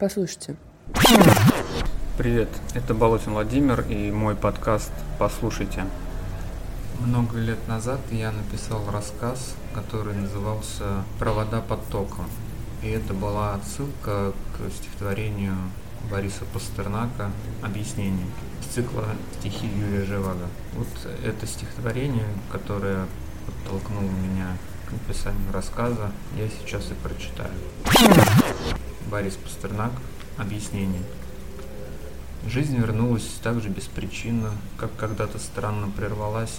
Послушайте. Привет, это Болотин Владимир и мой подкаст «Послушайте». Много лет назад я написал рассказ, который назывался «Провода под током». И это была отсылка к стихотворению Бориса Пастернака «Объяснение» из цикла стихи Юрия Живаго. Вот это стихотворение, которое подтолкнуло меня к написанию рассказа, я сейчас и прочитаю. Борис Пастернак «Объяснение». Жизнь вернулась так же беспричинно, как когда-то странно прервалась.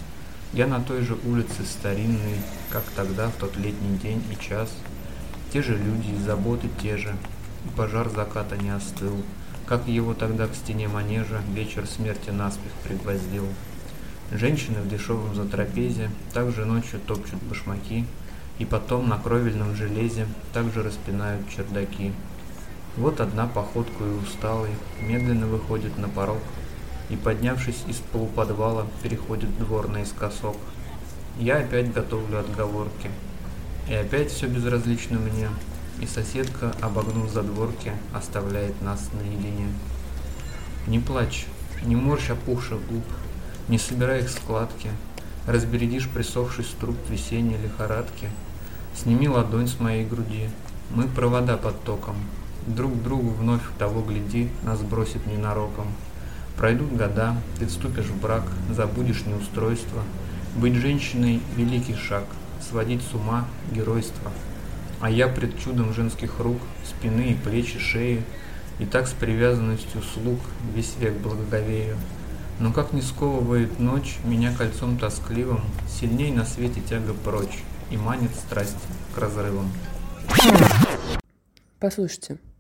Я на той же улице старинной, как тогда, в тот летний день и час. Те же люди и заботы те же, и пожар заката не остыл, как его тогда к стене манежа вечер смерти наспех пригвоздил. Женщины в дешевом затрапезе также ночью топчут башмаки, и потом на кровельном железе также распинают чердаки. Вот одна походкой усталой медленно выходит на порог и, поднявшись из полуподвала, переходит двор наискосок. Я опять готовлю отговорки, и опять все безразлично мне, и соседка, обогнув задворки, оставляет нас наедине. Не плачь, не морщ опухших губ, не собирай их складки, разбередишь присохший струп весенней лихорадки, сними ладонь с моей груди, мы провода под током, Друг другу вновь того гляди, нас бросит ненароком. Пройдут года, ты вступишь в брак, забудешь неустройство. Быть женщиной – великий шаг, сводить с ума – геройство. А я пред чудом женских рук, спины и плечи, шеи, И так с привязанностью слуг весь век благоговею. Но как не сковывает ночь меня кольцом тоскливым, Сильней на свете тяга прочь, и манит страсть к разрывам. Послушайте.